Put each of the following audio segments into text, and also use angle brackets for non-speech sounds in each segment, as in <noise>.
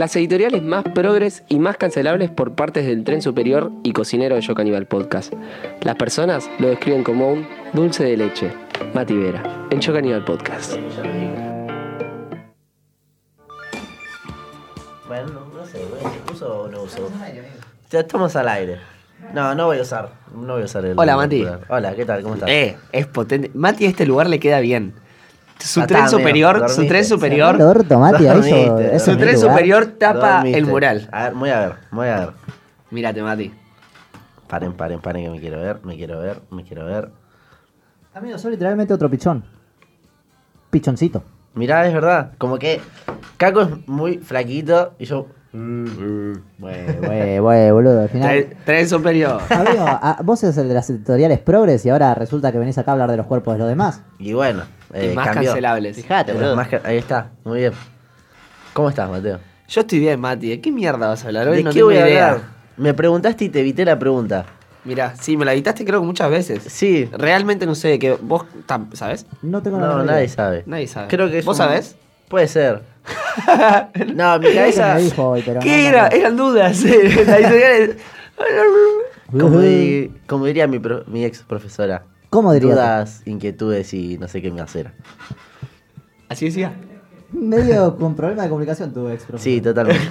Las editoriales más progres y más cancelables por partes del tren superior y cocinero de Yo Caníbal Podcast. Las personas lo describen como un dulce de leche. Mati Vera, en Yo Caníbal Podcast. Bueno, no sé, güey, ¿uso o no uso? Ya estamos al aire. No, no voy a usar. No voy a usar el. Hola, Mati. Hola, ¿qué tal? ¿Cómo estás? Eh, es potente. Mati, a este lugar le queda bien. Su tren superior, su tren superior, El orto, Mati, a eso, Dormiste, eso su tren superior tapa Dormiste. el mural. A ver, voy a ver, voy a ver. Mírate, Mati. Paren, paren, paren, que me quiero ver, me quiero ver, me quiero ver. Amigo, soy literalmente otro pichón. Pichoncito. Mirá, es verdad. Como que Caco es muy flaquito y yo. Mm, Güey, güey, güey, boludo. Al final. Tren, superior. Amigo, a- <laughs> vos sos el de las editoriales progres y ahora resulta que venís acá a hablar de los cuerpos de los demás. Y bueno, eh, y más cambió. cancelables. Fíjate, boludo. más ca- ahí está, muy bien. ¿Cómo estás, Mateo? Yo estoy bien, Mati. ¿De qué mierda vas a hablar hoy? ¿De no qué tengo voy a idea. hablar? Me preguntaste y te evité la pregunta. Mira, sí, me la editaste creo que muchas veces. Sí. Realmente no sé de qué. ¿Vos tam- sabes? No tengo la No, menor nadie idea. sabe. Nadie sabe. Creo que es ¿Vos un- sabés? Puede ser. <laughs> no, mi cabeza. me dijo hoy, pero ¿Qué no era? Eran dudas. eh, <laughs> la editorial es- Como, di- como diría mi, pro- mi ex profesora. ¿Cómo dirías? Dudas, inquietudes y no sé qué me hacer. Así decía. <laughs> Medio con problema de comunicación tu ex profesor. Sí, totalmente.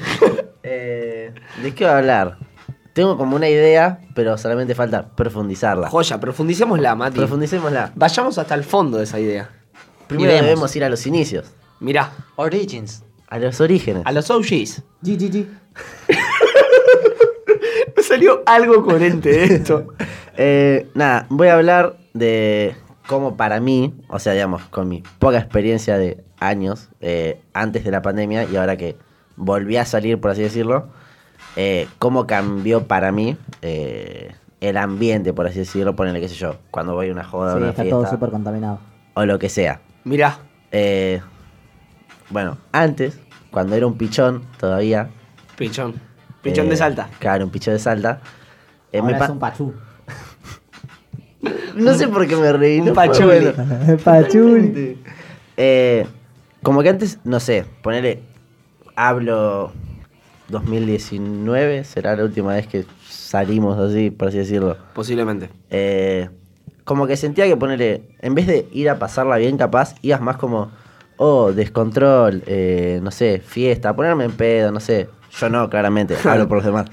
Eh, ¿De qué voy a hablar? Tengo como una idea, pero solamente falta profundizarla. Joya, profundicémosla, Mati. Profundicémosla. Vayamos hasta el fondo de esa idea. Primero debemos ir a los inicios, Mirá, Origins. A los orígenes. a los OGs. GGG. <laughs> Me salió algo coherente de esto. <laughs> Eh, nada, voy a hablar de cómo para mí, o sea, digamos, con mi poca experiencia de años eh, antes de la pandemia y ahora que volví a salir, por así decirlo, eh, cómo cambió para mí eh, el ambiente, por así decirlo, ponerle, qué sé yo, cuando voy a una joda, Sí, una está todo fiesta súper contaminado. o lo que sea. Mirá, Eh, bueno, antes, cuando era un pichón todavía. pichón. Pichón eh, de Salta. Claro, un pichón de Salta. eh, me Ahora pa- es un pachú. <laughs> No sé por qué me reí. Un no pachuli. <laughs> Pachuli. <laughs> Eh, como que antes, no sé, ponele, hablo 2019, será la última vez que salimos así, por así decirlo. Posiblemente. Eh, como que sentía que ponerle, en vez de ir a pasarla bien capaz, ibas más como, oh, descontrol, eh, no sé, fiesta, ponerme en pedo, no sé. Yo no, claramente, <laughs> hablo por los demás.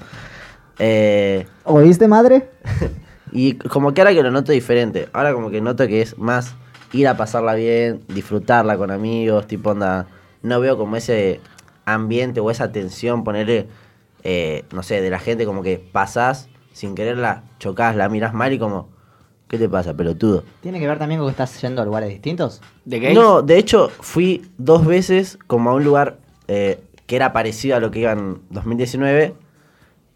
Eh, ¿Oíste, madre? <laughs> y como que ahora que lo noto diferente, ahora como que noto que es más ir a pasarla bien, disfrutarla con amigos, tipo onda, no veo como ese ambiente o esa tensión, ponerle, eh, no sé, de la gente como que pasás sin quererla, chocás, la mirás mal y como, ¿qué te pasa, pelotudo? ¿Tiene que ver también con que estás yendo a lugares distintos? ¿De gays? No, de hecho fui dos veces como a un lugar eh, que era parecido a lo que iba en 2019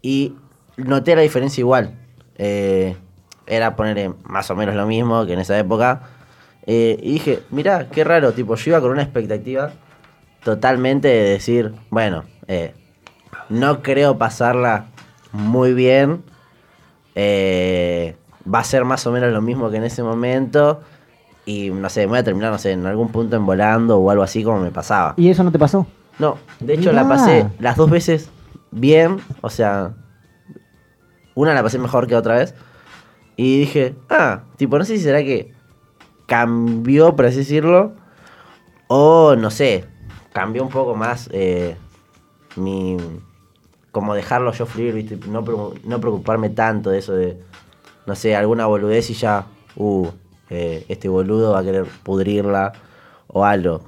y noté la diferencia igual. Eh, era poner más o menos lo mismo que en esa época. Eh, y dije, mirá, qué raro, tipo, yo iba con una expectativa totalmente de decir, bueno, eh, no creo pasarla muy bien. eh, va a ser más o menos lo mismo que en ese momento. Y no sé, voy a terminar, no sé, en algún punto en volando o algo así como me pasaba. ¿Y eso no te pasó? No, de hecho la pasé las dos veces bien, o sea, una la pasé mejor que otra vez. Y dije, ah, tipo, no sé si será que cambió, por así decirlo, o no sé, cambió un poco más eh, mi. como dejarlo yo fluir, ¿viste? No, no preocuparme tanto de eso de, no sé, alguna boludez y ya, uh, eh, este boludo va a querer pudrirla o algo.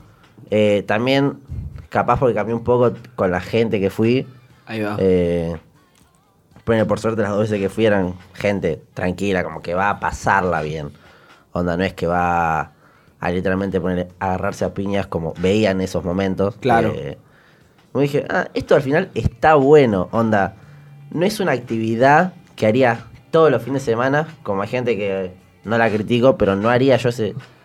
Eh, también, capaz porque cambié un poco con la gente que fui. Ahí va. Eh, bueno, por suerte las dos veces que fui eran gente tranquila, como que va a pasarla bien. Onda, no es que va a literalmente poner, agarrarse a piñas como veía en esos momentos. Claro. Eh, como dije, ah, esto al final está bueno, onda. No es una actividad que haría todos los fines de semana, como hay gente que no la critico, pero no haría yo esa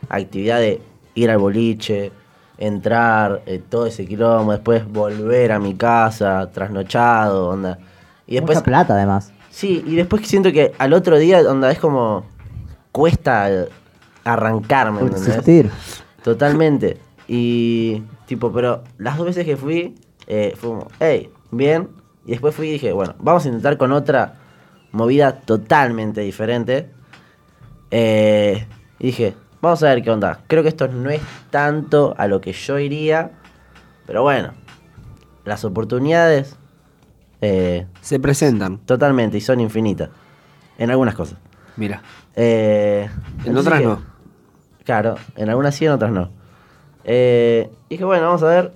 actividad de ir al boliche, entrar, eh, todo ese quilombo, después volver a mi casa, trasnochado, onda. Y después, Mucha plata, además. sí, y después siento que al otro día, onda, es como, cuesta arrancarme, ¿entendés? Existir. Totalmente. Y tipo, pero las dos veces que fui, Eh, fue como, hey, bien. Y después fui y dije, bueno, vamos a intentar con otra movida totalmente diferente. Eh, y dije, vamos a ver qué onda. Creo que esto no es tanto a lo que yo iría. Pero bueno, las oportunidades eh, Se presentan. totalmente y son infinitas. En algunas cosas. Mira. Eh, En otras no. Claro, en algunas sí, en otras no. Eh, dije, bueno, vamos a ver.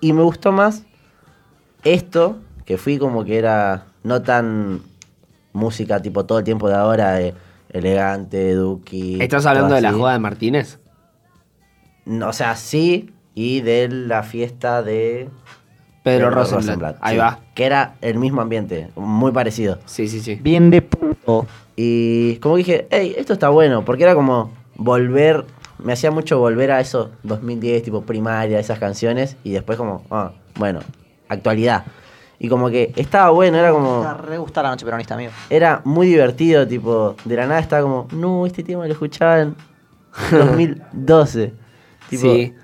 Y me gustó más esto, que fui como que era no tan música tipo todo el tiempo de ahora, eh, elegante, duki. ¿Estás hablando de la joda de Martínez? No, o sea, sí, y de la fiesta de Pedro de Rosenblatt. Ahí sí, va. Que era el mismo ambiente, muy parecido. Sí, sí, sí. Bien de puto. Y como dije, hey, esto está bueno, porque era como volver, me hacía mucho volver a esos 2010, tipo primaria, esas canciones, y después como, ah, bueno, actualidad. Y como que estaba bueno, era Me como, re gusta la noche peronista, amigo. era muy divertido, tipo, de la nada estaba como, no, este tema lo escuchaba en <laughs> 2012. tipo, Sí.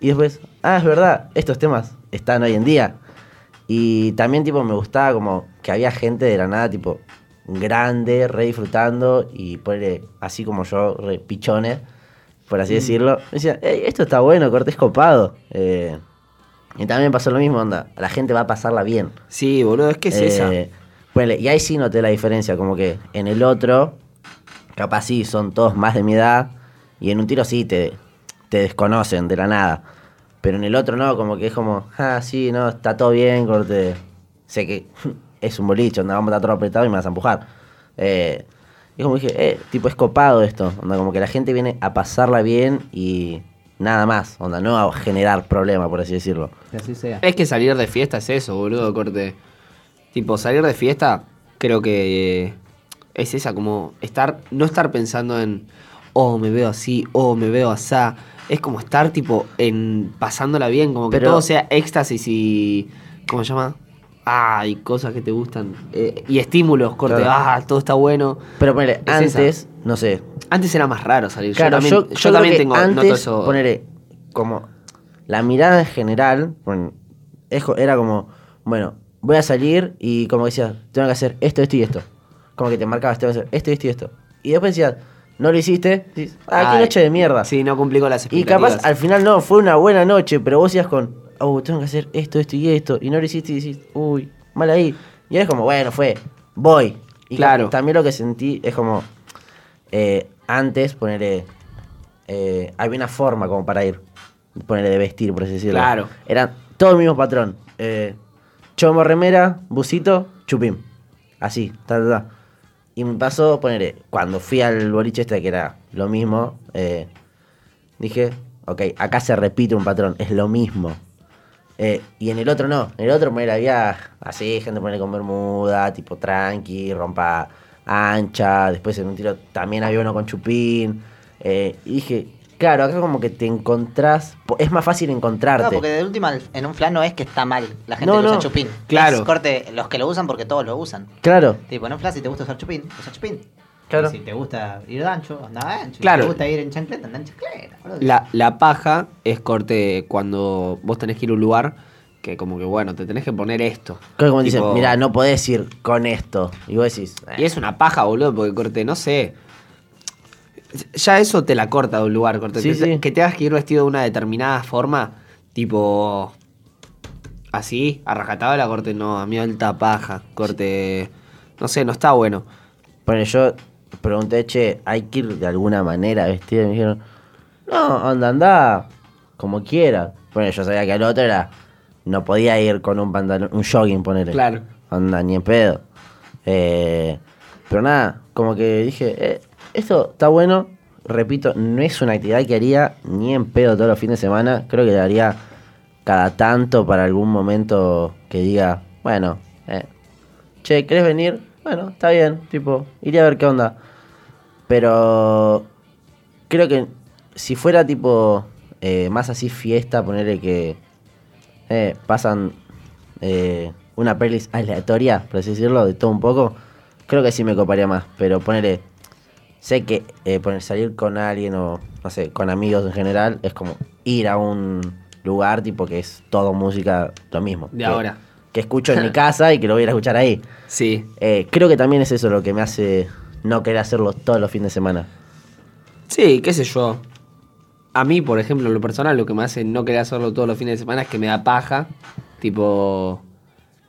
Y después, ah, es verdad, estos temas están hoy en día. Y también, tipo, me gustaba como que había gente de la nada, tipo, grande, re disfrutando y ponerle, así como yo, re pichones, por Mm. así decirlo. Me decía, hey, esto está bueno, Cortés copado. Eh, y también pasó lo mismo, onda, la gente va a pasarla bien. Sí, boludo, es que es esa. Eh, ponele, y ahí sí noté la diferencia, como que en el otro, capaz sí, son todos más de mi edad, y en un tiro sí te, te desconocen de la nada. Pero en el otro no, como que es como, ah, sí, no, está todo bien, corte. Sé que <laughs> es un bolicho, onda, vamos a estar todo apretado y me vas a empujar. Eh, y como dije, eh, tipo, es copado esto, onda, como que la gente viene a pasarla bien y nada más, onda, no a generar problema, por así decirlo. Que así sea. Es que salir de fiesta es eso, boludo, corte. Tipo, salir de fiesta, creo que eh, es esa, como estar, no estar pensando en, oh, me veo así, oh, me veo asá. Es como estar, tipo, en pasándola bien, como que Pero- todo sea éxtasis y. ¿Cómo se llama? Ah, y cosas que te gustan. eh, y estímulos, corte, Claro. ah, todo está bueno. Pero ponele, Es esa. antes, no sé, Antes era más raro salir. Claro, yo yo, también, yo yo creo también que tengo, noto antes, eso. ponerle, como, la mirada en general, bueno, era como, bueno, voy a salir y como decías, tengo que hacer esto, esto y esto. Como que te marcabas, tengo que hacer esto, esto y esto. Y después decías, no lo hiciste, ah, qué noche de mierda. Sí, no cumplí con las y expectativas. capaz al final no, fue una buena noche, pero vos decías con, oh, tengo que hacer esto, esto y esto, y no lo hiciste y decís, uy, mal ahí. Y ahora es como, bueno, fue, voy. Y Claro. también lo que sentí es como, eh, antes, ponerle, eh, había una forma como para ir, ponerle de vestir, por así decirlo. Claro. Era todo el mismo patrón. Eh, chomo, remera, busito, chupín. Así, ta, ta, ta. Y me pasó, ponerle, cuando fui al boliche este, que era lo mismo, eh, dije, ok, acá se repite un patrón, es lo mismo. Eh, y en el otro no, en el otro poner había así, gente poner con bermuda, tipo tranqui, rompa ancha, después en un tiro también había uno con chupín. eh, y dije, claro, acá como que te encontrás, es más fácil encontrarte. No, porque de última, en un plan no es que está mal la gente No, que usa no. chupín. Claro. Es corte, los que lo usan porque todos lo usan. Claro, Tipo, en un plan, si te gusta usar chupín, usa chupín. Claro. Y Si te gusta ir de ancho, anda de ancho. Claro. Si te gusta ir en chancleta, anda en chancleta. La, la paja es corte cuando vos tenés que ir a un lugar que como que bueno, te tenés que poner esto. Creo que como dicen, Tipo- mira, no podés ir con esto. Y vos decís, Y es una paja, boludo, porque corte, no sé. Ya eso te la corta de un lugar, corte. Sí, que, te- sí. que tengas que ir vestido de una determinada forma, tipo. Así, a rajatabla, corte, no, a mí alta paja, corte. No sé, no está bueno. Bueno, yo pregunté, che, ¿hay que ir de alguna manera vestido? Y me dijeron, no, anda, anda, como quiera. Bueno, yo sabía que el otro era, no podía ir con un pantalón, un jogging, ponele. Claro. Anda, ni en pedo. Eh, pero nada, como que dije, eh, esto está bueno. Repito, no es una actividad que haría ni en pedo todos los fines de semana. Creo que la haría cada tanto para algún momento que diga, bueno, eh, che, ¿querés venir? Bueno, está bien, tipo, iría a ver qué onda. Pero creo que si fuera tipo eh, más así fiesta, ponerle que eh, pasan eh, una playlist aleatoria, por así decirlo, de todo un poco, creo que sí me coparía más. Pero ponerle, sé que eh, poner, salir con alguien o, no sé, con amigos en general, es como ir a un lugar, tipo que es todo música, lo mismo. De que- ahora. Que escucho en mi casa y que lo voy a ir a escuchar ahí. <laughs> Sí. Eh, creo que también es eso lo que me hace no querer hacerlo todos los fines de semana. Sí, qué sé yo. A mí, por ejemplo, en lo personal, lo que me hace no querer hacerlo todos los fines de semana es que me da paja. Tipo,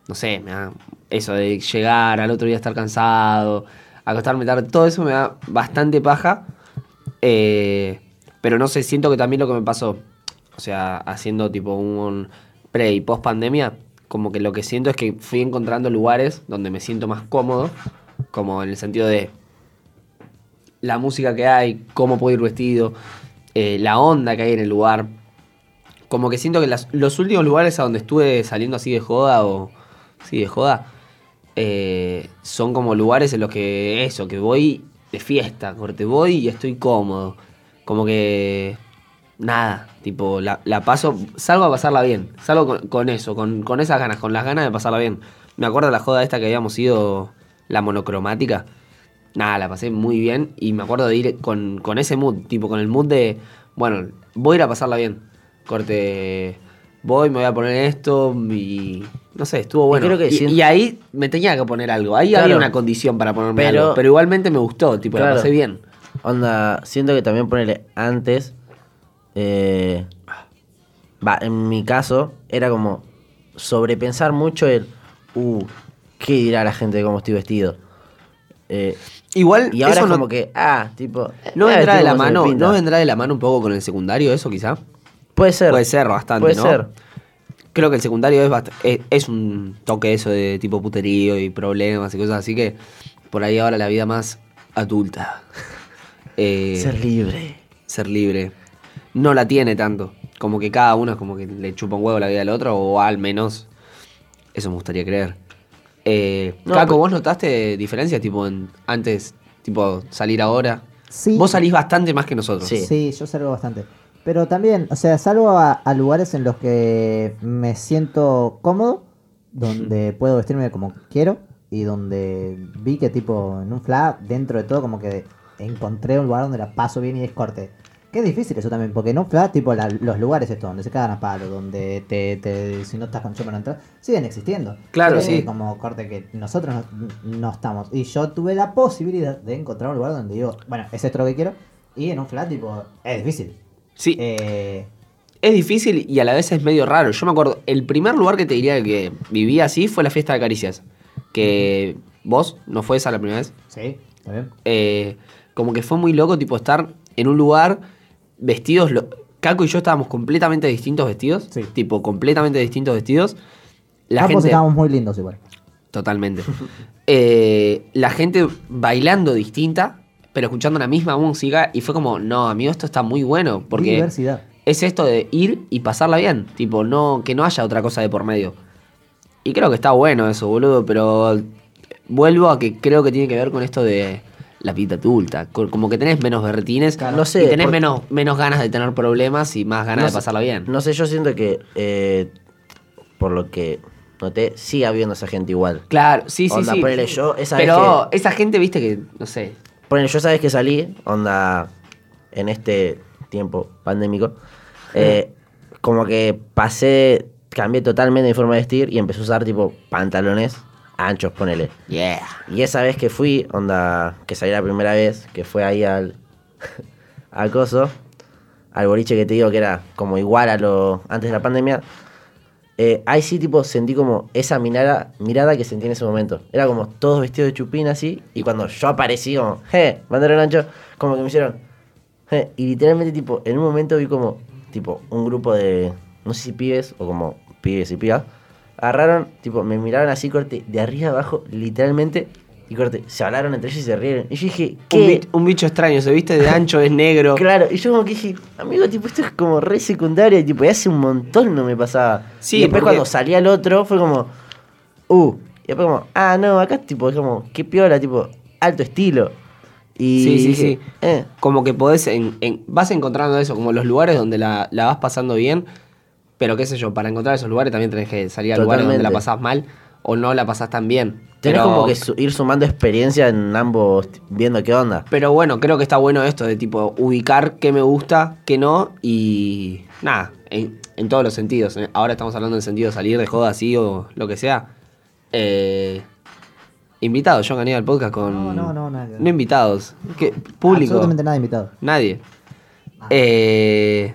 no sé, me da eso de llegar al otro día estar cansado, acostarme tarde, todo eso me da bastante paja. Eh, pero no sé, siento que también lo que me pasó, o sea, haciendo tipo un pre y post pandemia, como que lo que siento es que fui encontrando lugares donde me siento más cómodo, como en el sentido de la música que hay, cómo puedo ir vestido, eh, la onda que hay en el lugar. Como que siento que los últimos lugares a donde estuve saliendo así de joda o sí de joda eh, son como lugares en los que eso, que voy de fiesta, corte, voy y estoy cómodo. Como que nada, tipo, la, la paso, salgo a pasarla bien, salgo con, con eso, con, con esas ganas, con las ganas de pasarla bien. Me acuerdo de la joda esta que habíamos ido, la monocromática. Nada, la pasé muy bien y me acuerdo de ir con, con ese mood, tipo con el mood de, bueno, voy a ir a pasarla bien. Corte, voy, me voy a poner esto y no sé, estuvo bueno. creo que y, ahí me tenía que poner algo, ahí Claro. había una condición para ponerme Pero- algo, pero igualmente me gustó, tipo, la pasé bien. Onda, siento que también ponerle antes. Eh, en mi caso, era como sobrepensar mucho el. Uh, ¿qué dirá la gente de cómo estoy vestido? Eh, Igual, y ahora eso es no, como que, ah, tipo. no eh, vendrá de la mano, no vendrá de la mano un poco con el secundario, eso quizá. Puede ser. Puede ser bastante, Puede ¿no? ser. Creo que el secundario es, es, es un toque eso de tipo puterío y problemas y cosas así que por ahí ahora la vida más adulta. <laughs> Eh, Ser libre. ser libre. No la tiene tanto. Como que cada uno es como que le chupa un huevo la vida del otro, o al menos eso me gustaría creer. Eh, No, Caco, pero- ¿vos notaste diferencias tipo en antes, tipo salir ahora? Sí. Vos salís bastante más que nosotros. Sí. Sí, yo salgo bastante. Pero también, o sea, salgo a, a lugares en los que me siento cómodo, donde puedo vestirme como quiero y donde vi que tipo en un flag, dentro de todo, como que encontré un lugar donde la paso bien y es corte. Es difícil eso también, porque en un flag, tipo la- los lugares estos donde se cagan a palo, donde te, te- si no estás con choma no entras, siguen existiendo. Claro, Pero sí. Como corte que nosotros no, no estamos. Y yo tuve la posibilidad de encontrar un lugar donde digo, bueno, es esto lo que quiero. Y en un flat, tipo, es difícil. Sí, Eh, es difícil y a la vez es medio raro. Yo me acuerdo, el primer lugar que te diría que vivía así fue la fiesta de caricias. Que vos, ¿no fue esa la primera vez? sí, está bien. Eh, como que fue muy loco, tipo, estar en un lugar vestidos. lo- Caco y yo estábamos completamente distintos vestidos. Sí. Tipo, completamente distintos vestidos. La Ambos gente. estábamos muy lindos igual. Totalmente. <laughs> Eh, la gente bailando distinta, pero escuchando la misma música. Y fue como, no, amigo, esto está muy bueno. Porque Diversidad. es esto de ir y pasarla bien. Tipo, no, que no haya otra cosa de por medio. Y creo que está bueno eso, boludo, pero vuelvo a que creo que tiene que ver con esto de la vida adulta. Como que tenés menos berretines No sé, y tenés menos, menos ganas de tener problemas y más ganas No de pasarla bien. No sé, yo siento que, eh, por lo que noté, sigue habiendo esa gente igual. Claro, sí, sí, Onda, sí. ponele yo, esa vez pero esa gente, viste que, no sé. Ponele, yo sabes que salí, onda, en este tiempo pandémico, eh, como que pasé, cambié totalmente mi forma de vestir y empecé a usar tipo pantalones anchos, ponele. Yeah. Y esa vez que fui, onda, que salí la primera vez, que fue ahí al, <laughs> al coso, al boliche que te digo que era como igual a lo antes de la pandemia, eh, ahí sí tipo sentí como esa mirada, mirada que sentí en ese momento. Era como todos vestidos de chupín así, y cuando yo aparecí como, je, pantalón ancho, como que me hicieron, je, y literalmente tipo, en un momento vi como, tipo, un grupo de, no sé si pibes o como pibes y pibas, agarraron, tipo, me miraron así, corte, de arriba abajo, literalmente, y corte, se hablaron entre ellos y se rieron. Y yo dije, Un, ¿qué? bi- un bicho extraño, se viste de ancho, es negro. <laughs> Claro, y yo como que dije, amigo, tipo, esto es como re secundario, tipo, y hace un montón no me pasaba. Sí, y después porque- cuando salía el otro, fue como, uh, y después como, ah, no, acá tipo, es como, qué piola, tipo, alto estilo. Y Sí, sí, sí. eh, Como que podés, en- en- vas encontrando eso, como los lugares donde la, la vas pasando bien, pero qué sé yo, para encontrar esos lugares también tenés que salir a lugares donde la pasás mal o no la pasás tan bien. Tenés Pero- como que su- ir sumando experiencia en ambos, viendo qué onda. Pero bueno, creo que está bueno esto de tipo ubicar qué me gusta, qué no y nada, en, en todos los sentidos. Eh, Ahora estamos hablando en sentido de salir de joda así o lo que sea. Eh, invitados, yo gané al podcast con... No, no, no, ver. No invitados, que, público. Absolutamente nada invitado. Nadie. Eh,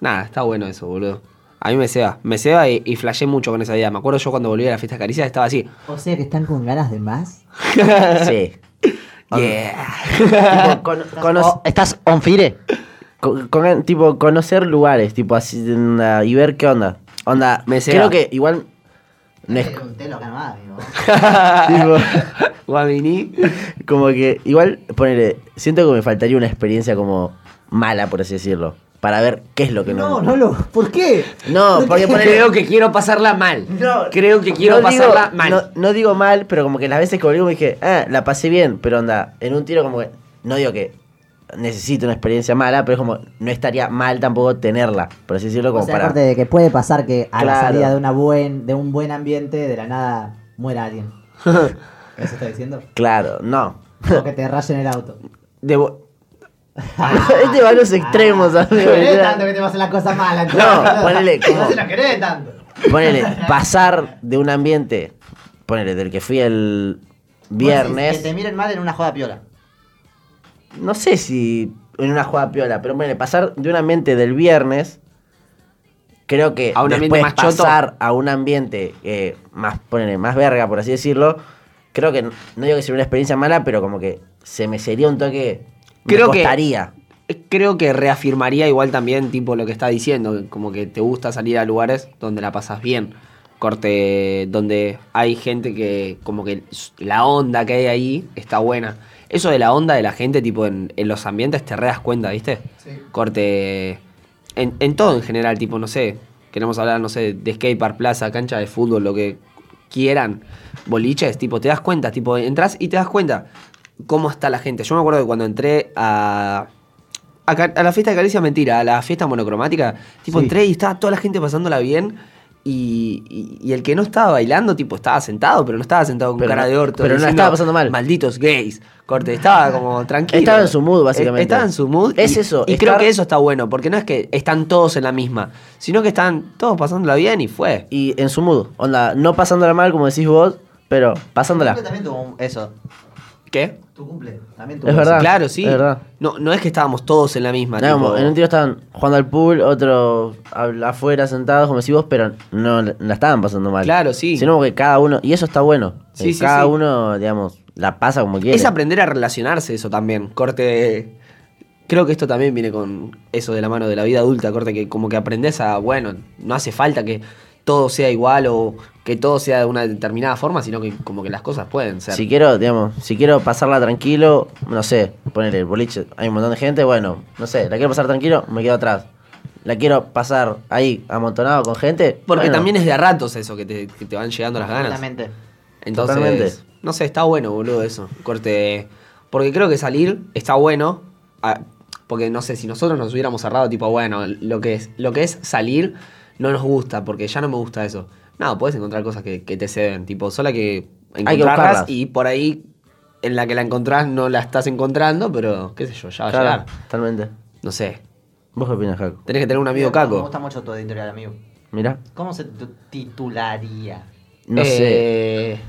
nada, está bueno eso, boludo. A mí me ceba, me ceba y, y flashé mucho con esa idea. Me acuerdo yo cuando volví a la fiesta de Caricias estaba así. O sea que están con ganas de más. <laughs> Sí. Yeah. tipo, con- <laughs> cono- Oh, ¿Estás on fire? con- con- tipo, conocer lugares, tipo así, y ver qué onda. Onda, Me creo ceba. que igual. no es- <laughs> Guamini. como que, igual, ponele, siento que me faltaría una experiencia como mala, por así decirlo. Para ver qué es lo que no. No, no lo. ¿Por qué? No, porque Creo que quiero pasarla mal. No, Creo que quiero no digo- pasarla mal. No, no digo mal, pero como que las veces que volví me dije, ah, la pasé bien, pero onda, en un tiro como que, no digo que necesito una experiencia mala, pero es como, no estaría mal tampoco tenerla, por así decirlo, como O sea, para... aparte de que puede pasar que a la salida de una buen, de un buen ambiente, de la nada muera alguien. <laughs> ¿Eso está diciendo? Claro, no. O que te rayen el auto. <laughs> Debo- <laughs> este va a los extremos, amigo. querés tanto que te pasen las cosas malas. No, ponele <laughs> como- No se la querés tanto. Ponele, <laughs> pasar de un ambiente, ponele, del que fui el Que viernes, te miren mal en una joda piola. no sé si en una jugada piola, pero ponele, pasar de un ambiente del viernes, creo que A un ambiente después más choto. pasar a un ambiente eh, más, ponele, más verga, por así decirlo, creo que, no no digo que sería una experiencia mala, pero como que se me sería un toque, me Creo que-. Creo que reafirmaría igual también, tipo, lo que está diciendo. Como que te gusta salir a lugares donde la pasas bien. Corte, donde hay gente que, como que la onda que hay ahí está buena. Eso de la onda de la gente, tipo, en, en los ambientes te re das cuenta, ¿viste? Corte. En, en todo en general, tipo, no sé. Queremos hablar, no sé, de skatepark, plaza, cancha de fútbol, lo que quieran. Boliches, tipo, te das cuenta, tipo, entras y te das cuenta cómo está la gente. Yo me acuerdo que cuando entré a. A, la fiesta de Caricia, mentira, a la fiesta monocromática, tipo, Sí. entré y estaba toda la gente pasándola bien. Y, y- y el que no estaba bailando, tipo, estaba sentado, pero no estaba sentado con Pero cara no- de orto. pero no la estaba pasando mal. Malditos gays. Corte, estaba como <laughs> tranquilo. Estaba en su mood, básicamente. Estaba en su mood. Es y- eso, Y creo que eso está bueno, porque no es que están todos en la misma, sino que están todos pasándola bien y fue. Y en su mood, onda, no pasándola mal, como decís vos, pero pasándola. Yo también tuvo un- eso. ¿Qué? Tu cumple. También tu Es cumple. verdad. Claro, sí. es verdad. No, no es que estábamos todos en la misma. No, como tipo- en un tiro estaban jugando al pool, otro al- afuera sentados, como decís vos, pero no la la estaban pasando mal. Claro, sí. Sino que cada uno, y eso está bueno. Sí, eh, sí, cada sí. uno, digamos, la pasa como quiere. Es aprender a relacionarse eso también. Corte. Creo que esto también viene con eso de la mano de la vida adulta, corte, que como que aprendes a, bueno, no hace falta que todo sea igual o que todo sea de una determinada forma, sino que como que las cosas pueden ser. Si quiero, digamos, si quiero pasarla tranquilo, no sé, ponerle el boliche, hay un montón de gente, bueno, no sé, la quiero pasar tranquilo, me quedo atrás. La quiero pasar ahí amontonado con gente. Porque bueno, también es de a ratos eso, que te, que te van llegando las ganas. Completamente. Entonces, Totalmente. no sé, está bueno, boludo, eso. Corte. Porque creo que salir está bueno. porque no sé, si nosotros nos hubiéramos cerrado, tipo, bueno, lo que es, lo que es salir no nos gusta, porque ya no me gusta eso. No, puedes encontrar cosas que, que te ceden, tipo, solo que que encontrarlas buscarlas. y por ahí en la que la encontrás no la estás encontrando, pero qué sé yo, ya va a Claro, llegar. totalmente. No sé. ¿Vos qué opinas, Jaco? Tenés que tener un amigo Me caco. gusta mucho tu editorial, amigo. Mira, ¿Cómo se tu- titularía? no sé. Eh,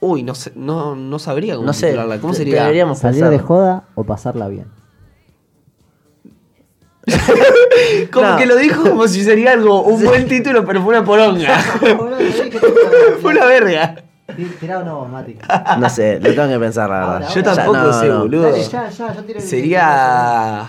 Uy, no sé, no, no sabría cómo No sé. titularla. ¿Cómo sería? Deberíamos ¿Salir de joda o pasarla bien? <laughs> Como No. que lo dijo como si sería algo, un buen título, pero fue una poronga. <laughs> <laughs> fue una verga. Tirá uno, Mati. No sé, lo tengo que pensar, la verdad. Ahora, Yo tampoco no, sé, no. boludo. Dale, ya, ya, yo tiro el- Sería.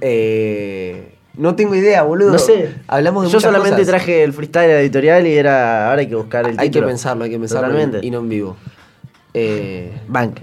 Eh, no tengo idea, boludo. No sé. Hablamos de Yo solamente cosas. traje el freestyle editorial y era. Ahora hay que buscar el Hay que título. pensarlo, hay que pensarlo. Totalmente. Y no en vivo. Eh, Bank.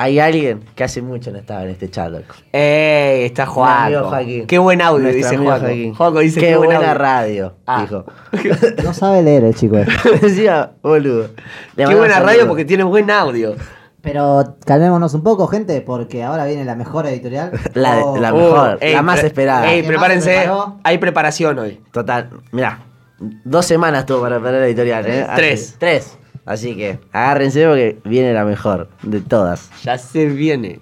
Hay alguien que hace mucho no estaba en este chat, loco. ¡Ey! Está Juaco. Joaquín. Qué buen audio, Nuestro dice Juaco. Joaquín. Dice qué, qué, buen buena audio. radio, Ah. dijo. <laughs> No sabe leer el chico. este. <laughs> Decía, boludo. Le Qué buena radio porque tiene buen audio. Pero calmémonos un poco, gente, porque ahora viene la mejor editorial. <laughs> La Oh, la Oh, mejor, ey, la más esperada. Ey, ¿Qué más prepárense. Hay preparación hoy. Total, mirá. Dos semanas tuvo para perder la editorial, ¿eh? Así- Tres. tres. Así que agárrense porque viene la mejor de todas. Ya se viene.